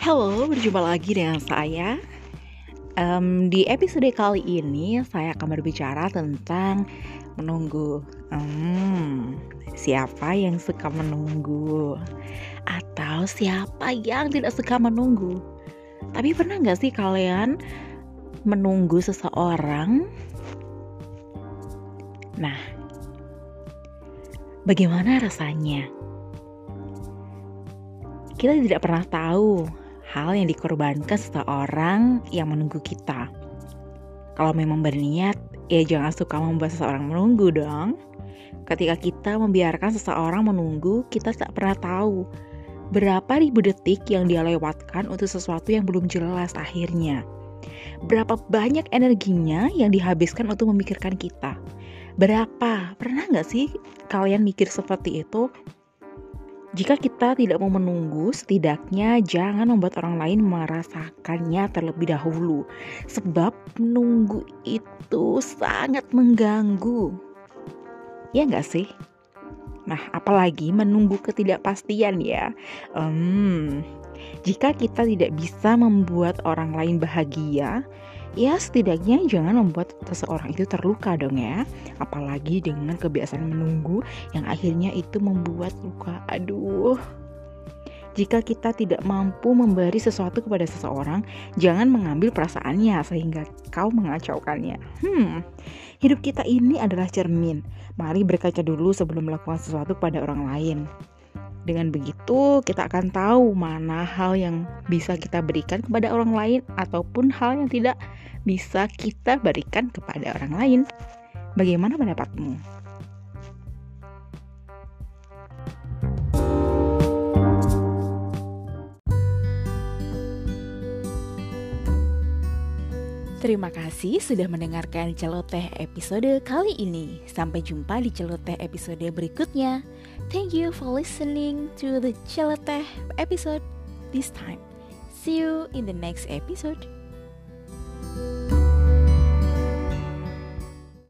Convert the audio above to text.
Halo, berjumpa lagi dengan saya. Um, di episode kali ini saya akan berbicara tentang menunggu. Hmm, siapa yang suka menunggu? Atau siapa yang tidak suka menunggu? Tapi pernah nggak sih kalian menunggu seseorang? Nah, bagaimana rasanya? Kita tidak pernah tahu hal yang dikorbankan seseorang yang menunggu kita. Kalau memang berniat, ya jangan suka membuat seseorang menunggu dong. Ketika kita membiarkan seseorang menunggu, kita tak pernah tahu berapa ribu detik yang dia lewatkan untuk sesuatu yang belum jelas akhirnya. Berapa banyak energinya yang dihabiskan untuk memikirkan kita. Berapa? Pernah nggak sih kalian mikir seperti itu? Jika kita tidak mau menunggu, setidaknya jangan membuat orang lain merasakannya terlebih dahulu, sebab menunggu itu sangat mengganggu. Ya nggak sih? Nah, apalagi menunggu ketidakpastian ya. Um, jika kita tidak bisa membuat orang lain bahagia, ya setidaknya jangan membuat seseorang itu terluka dong ya apalagi dengan kebiasaan menunggu yang akhirnya itu membuat luka aduh jika kita tidak mampu memberi sesuatu kepada seseorang, jangan mengambil perasaannya sehingga kau mengacaukannya. Hmm, hidup kita ini adalah cermin. Mari berkaca dulu sebelum melakukan sesuatu kepada orang lain. Dengan begitu, kita akan tahu mana hal yang bisa kita berikan kepada orang lain ataupun hal yang tidak bisa kita berikan kepada orang lain. Bagaimana pendapatmu? Terima kasih sudah mendengarkan celoteh episode kali ini. Sampai jumpa di celoteh episode berikutnya. Thank you for listening to the celoteh episode this time. See you in the next episode.